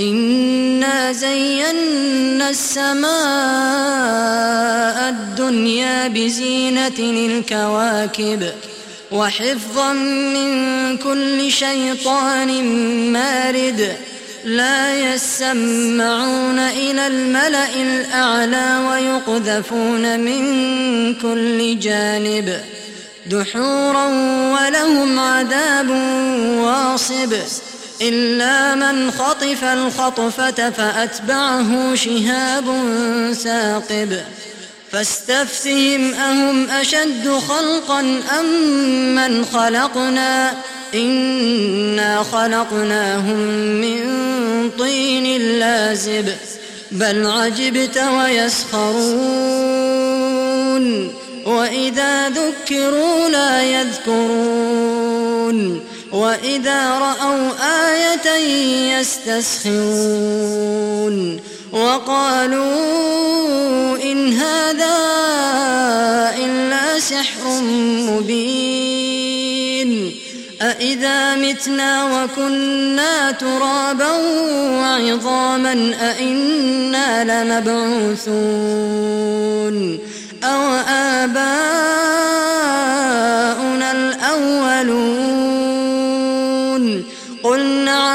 إنا زينا السماء الدنيا بزينة الكواكب وحفظا من كل شيطان مارد لا يسمعون إلى الملأ الأعلى ويقذفون من كل جانب دحورا ولهم عذاب واصب إلا من خطف الخطفة فأتبعه شهاب ثاقب فاستفتهم أهم أشد خلقا أم من خلقنا؟ إنا خلقناهم من طين لازب. بل عجبت ويسخرون. وإذا ذكروا لا يذكرون. وإذا رأوا آية يستسخرون وقالوا إن هذا إلا سحر مبين أإذا متنا وكنا ترابا وعظاما أإنا لمبعوثون أو آباؤنا الأولون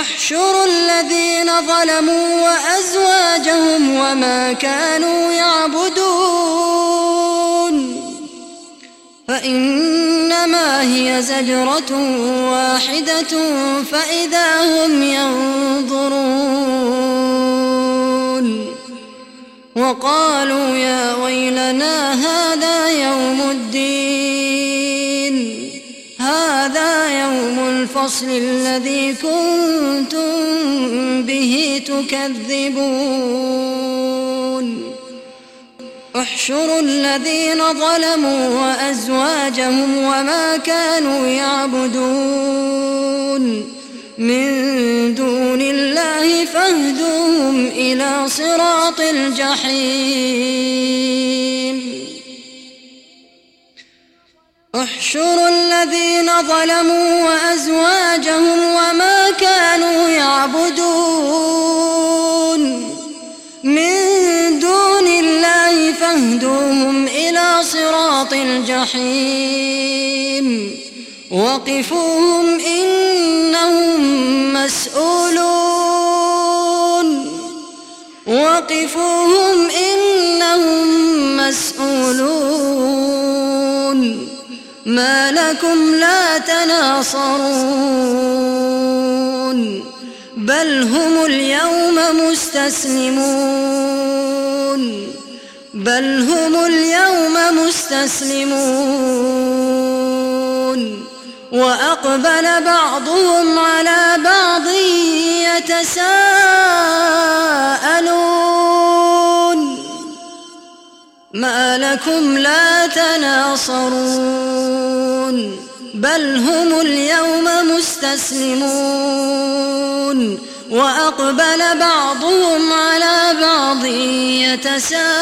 احشروا الذين ظلموا وأزواجهم وما كانوا يعبدون. فإنما هي زجرة واحدة فإذا هم ينظرون. وقالوا يا الفصل الذي كنتم به تكذبون. احشروا الذين ظلموا وأزواجهم وما كانوا يعبدون. من دون الله فاهدوهم إلى صراط الجحيم. احشروا الذين ظلموا وأزواجهم وما كانوا يعبدون. من دون الله فاهدوهم إلى صراط الجحيم. وقفوهم إنهم مسؤولون. وقفوهم إنهم مسؤولون. ما لكم لا تناصرون بل هم اليوم مستسلمون بل هم اليوم مستسلمون. وأقبل بعضهم على بعض يتساءلون. لكم لا تناصرون بل هم اليوم مستسلمون. وأقبل بعضهم على بعض يتساءلون.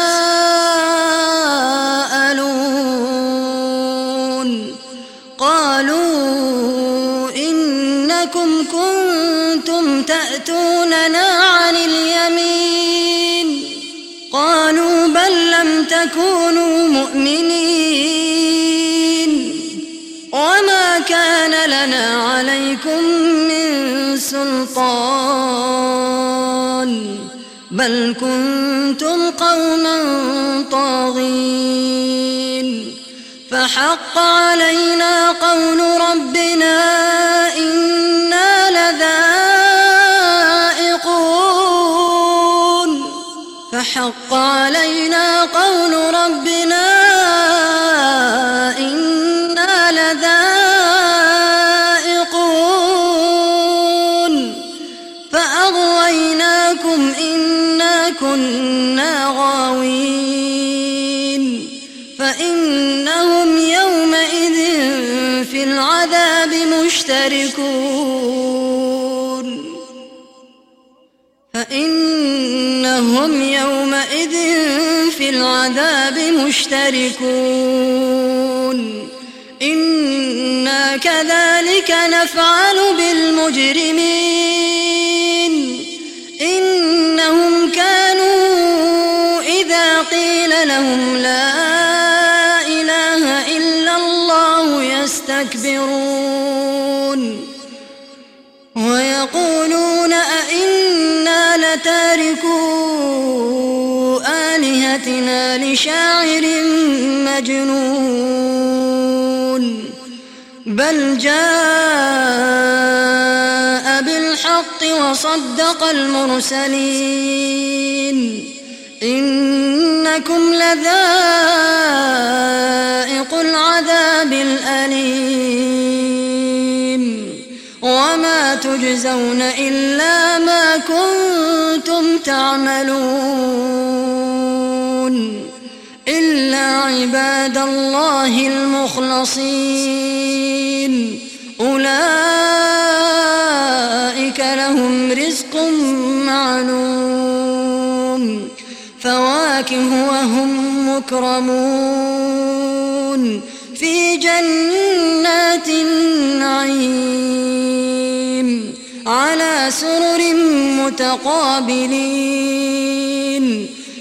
قالوا إنكم كنتم تأتوننا تكونوا مؤمنين. وما كان لنا عليكم من سلطان. بل كنتم قوما طاغين. فحق علينا قول ربنا إنا لذائقون. فحق علينا ربنا إنا لذائقون فأغويناكم إنا كنا غاوين فإنهم يومئذ في العذاب مشتركون فإنهم يومئذ في العذاب مشتركون. إنا كذلك نفعل بالمجرمين. إنهم كانوا إذا قيل لهم لا إله إلا الله يستكبرون. ويقولون أئنا لتاركو آلهتنا لشاعر مجنون. بل جاء بالحق وصدق المرسلين. إنكم لذائق العذاب الأليم. وما تجزون إلا ما كنتم تعملون. عباد الله المخلصين. أولئك لهم رزق معلوم. فواكه وهم مكرمون. في جنات النعيم. على سرر متقابلين.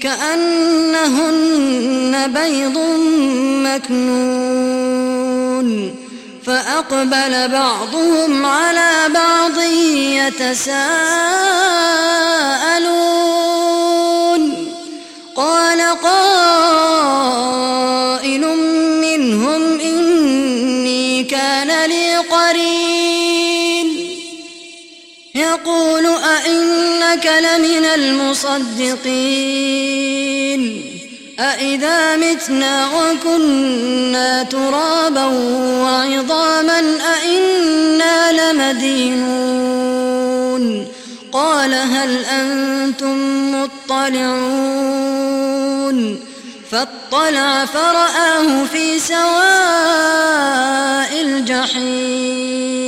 كأنهن بيض مكنون فأقبل بعضهم على بعض يتساءلون قال قائل منهم إني كان لي قرين يقول أئنك لمن المصدقين أئذا متنا وكنا ترابا وعظاما أئنا لمدينون قال هل أنتم مطلعون فاطلع فرآه في سواء الجحيم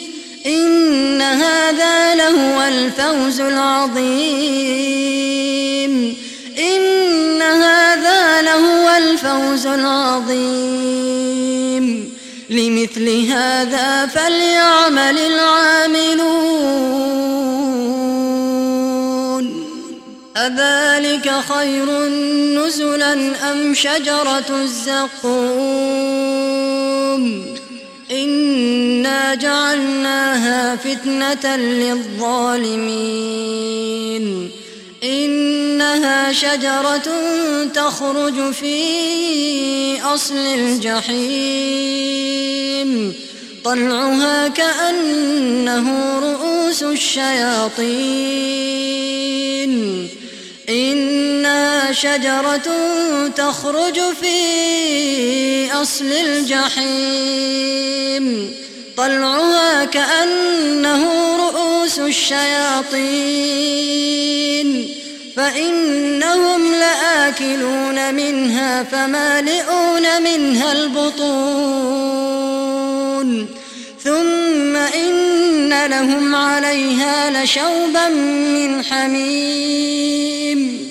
إن هذا لهو الفوز العظيم. إن هذا لهو الفوز العظيم. لمثل هذا فليعمل العاملون. أذلك خير نزلا أم شجرة الزقوم؟ إنا جعلناها فتنة للظالمين إنها شجرة تخرج في أصل الجحيم طلعها كأنه رؤوس الشياطين شجرة تخرج في أصل الجحيم. طلعها كأنه رؤوس الشياطين. فإنهم لآكلون منها فمالئون منها البطون. ثم إن لهم عليها لشوبا من حميم.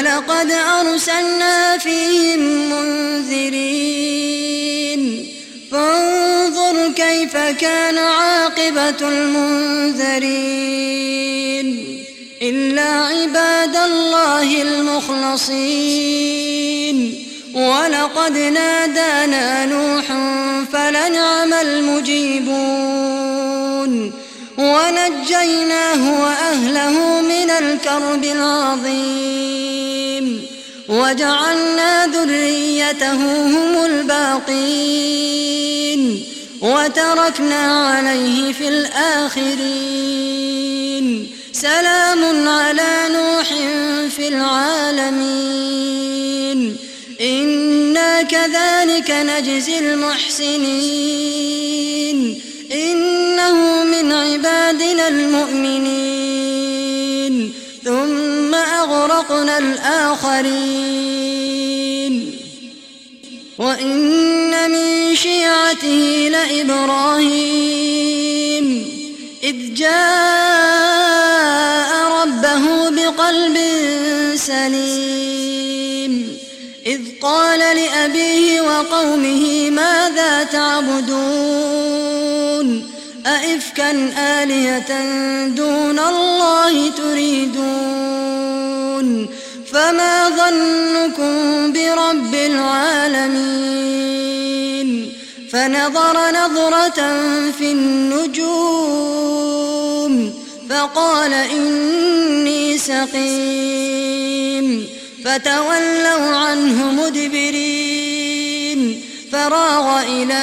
ولقد أرسلنا فيهم منذرين. فانظر كيف كان عاقبة المنذرين. إلا عباد الله المخلصين. ولقد نادانا نوح فلنعم المجيبون. ونجيناه وأهله من الكرب العظيم. وجعلنا ذريته هم الباقين. وتركنا عليه في الآخرين. سلام على نوح في العالمين. إنا كذلك نجزي المحسنين. إنه من عبادنا المؤمنين. ثم أغرقنا الآخرين. وإن من شيعته لإبراهيم. إذ جاء ربه بقلب سليم. إذ قال لأبيه وقومه ماذا تعبدون؟ أئفكا آلهة دون الله تريدون؟ فما ظنكم برب العالمين؟ فنظر نظرة في النجوم فقال إني سقيم. فتولوا عنه مدبرين فراغ إلى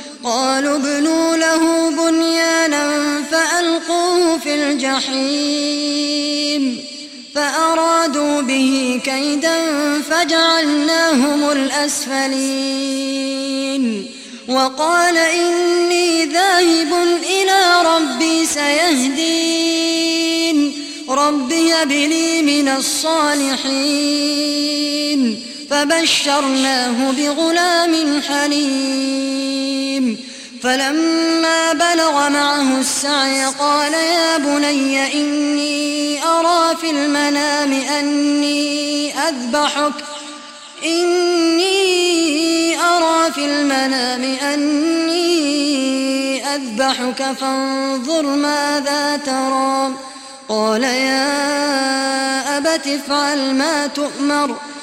قالوا ابنوا له بنيانا فألقوه في الجحيم فأرادوا به كيدا فجعلناهم الأسفلين وقال إني ذاهب إلى ربي سيهدين رب هب لي من الصالحين فبشرناه بغلام حليم. فلما بلغ معه السعي قال يا بني إني أرى في المنام أني أذبحك. إني أرى في المنام أني أذبحك فانظر ماذا ترى. قال يا أبت افعل ما تؤمر.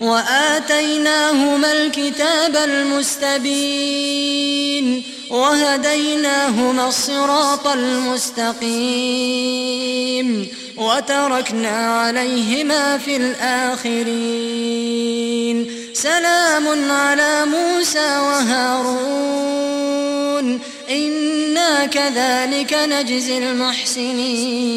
وآتيناهما الكتاب المستبين وهديناهما الصراط المستقيم وتركنا عليهما في الآخرين. سلام على موسى وهارون. إنا كذلك نجزي المحسنين.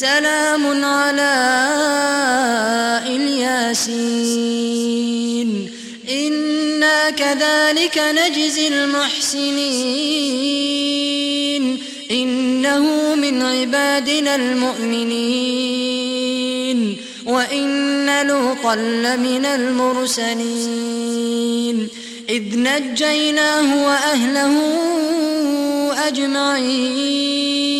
سلام على الياسين. إنا كذلك نجزي المحسنين. إنه من عبادنا المؤمنين. وإن لوطا لمن المرسلين. إذ نجيناه وأهله أجمعين.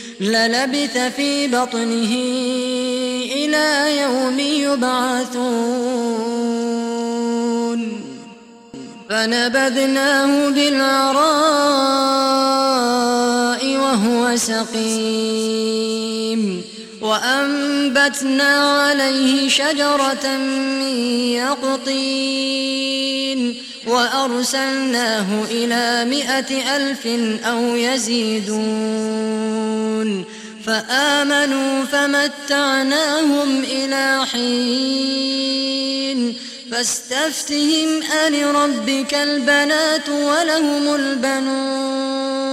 للبث في بطنه إلى يوم يبعثون. فنبذناه بالعراء وهو سقيم. وأنبتنا عليه شجرة من يقطين. وأرسلناه إلى مائة ألف أو يزيدون فآمنوا فمتعناهم إلى حين فاستفتهم ألربك البنات ولهم البنون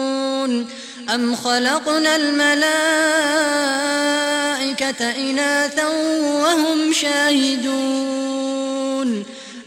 أم خلقنا الملائكة إناثا وهم شاهدون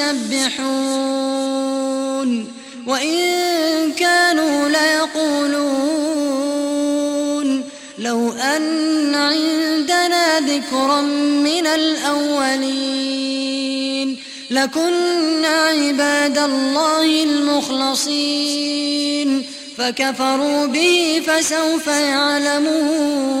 المسبحون وإن كانوا ليقولون لو أن عندنا ذكرا من الأولين لكنا عباد الله المخلصين فكفروا به فسوف يعلمون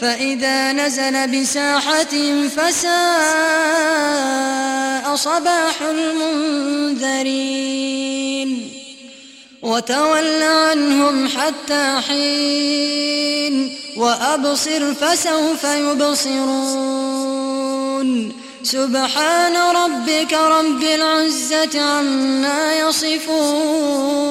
فإذا نزل بساحة فساء صباح المنذرين وتول عنهم حتى حين وأبصر فسوف يبصرون سبحان ربك رب العزة عما يصفون